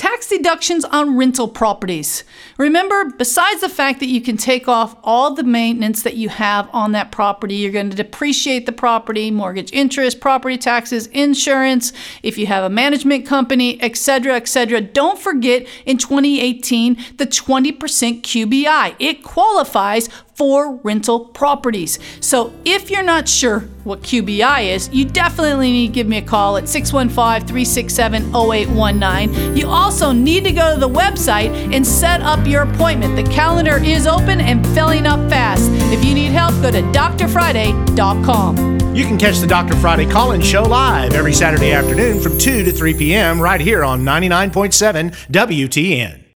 Tax deductions on rental properties. Remember, besides the fact that you can take off all the maintenance that you have on that property, you're going to depreciate the property, mortgage interest, property taxes, insurance, if you have a management company, etc., etc. Don't forget in 2018 the 20% QBI. It qualifies for rental properties. So if you're not sure what QBI is, you definitely need to give me a call at 615 367 0819. You also need to go to the website and set up your appointment. The calendar is open and filling up fast. If you need help, go to drfriday.com. You can catch the Dr. Friday call in show live every Saturday afternoon from 2 to 3 p.m. right here on 99.7 WTN.